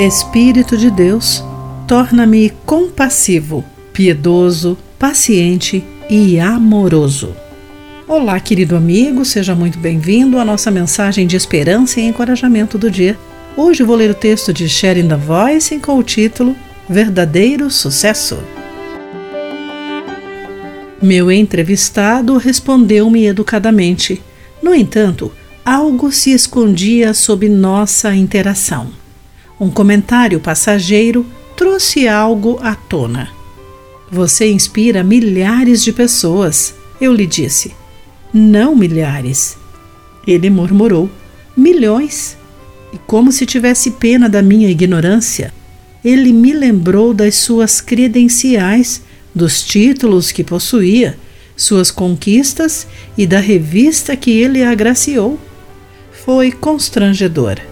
Espírito de Deus, torna-me compassivo, piedoso, paciente e amoroso. Olá, querido amigo, seja muito bem-vindo à nossa mensagem de esperança e encorajamento do dia. Hoje vou ler o texto de the Voice com o título Verdadeiro Sucesso. Meu entrevistado respondeu-me educadamente. No entanto, algo se escondia sob nossa interação. Um comentário passageiro trouxe algo à tona. Você inspira milhares de pessoas, eu lhe disse. Não milhares. Ele murmurou: milhões. E como se tivesse pena da minha ignorância, ele me lembrou das suas credenciais, dos títulos que possuía, suas conquistas e da revista que ele agraciou. Foi constrangedor.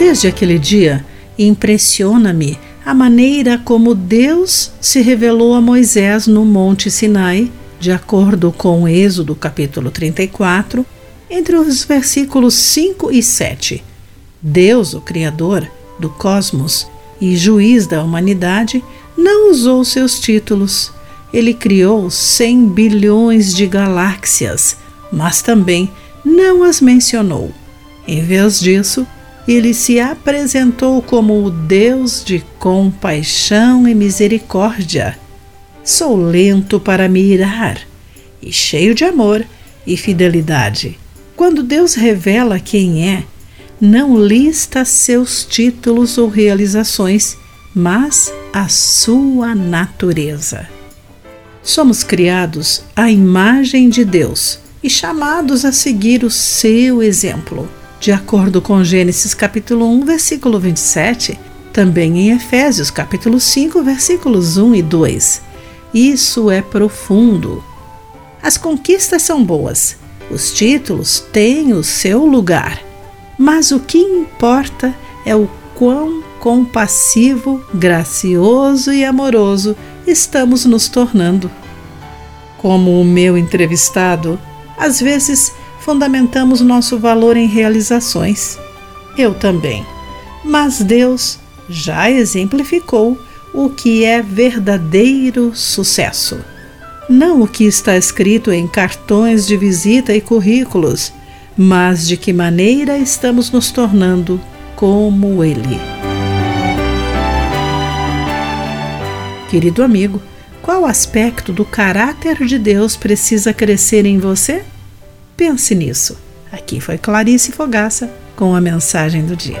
Desde aquele dia, impressiona-me a maneira como Deus se revelou a Moisés no Monte Sinai, de acordo com Êxodo capítulo 34, entre os versículos 5 e 7. Deus, o Criador do cosmos e juiz da humanidade, não usou seus títulos. Ele criou 100 bilhões de galáxias, mas também não as mencionou. Em vez disso, ele se apresentou como o Deus de compaixão e misericórdia. Sou lento para me irar e cheio de amor e fidelidade. Quando Deus revela quem é, não lista seus títulos ou realizações, mas a sua natureza. Somos criados à imagem de Deus e chamados a seguir o seu exemplo de acordo com Gênesis capítulo 1, versículo 27, também em Efésios capítulo 5, versículos 1 e 2. Isso é profundo. As conquistas são boas, os títulos têm o seu lugar, mas o que importa é o quão compassivo, gracioso e amoroso estamos nos tornando. Como o meu entrevistado, às vezes fundamentamos nosso valor em realizações. Eu também. Mas Deus já exemplificou o que é verdadeiro sucesso. Não o que está escrito em cartões de visita e currículos, mas de que maneira estamos nos tornando como Ele. Querido amigo, qual aspecto do caráter de Deus precisa crescer em você? Pense nisso. Aqui foi Clarice Fogaça com a mensagem do dia.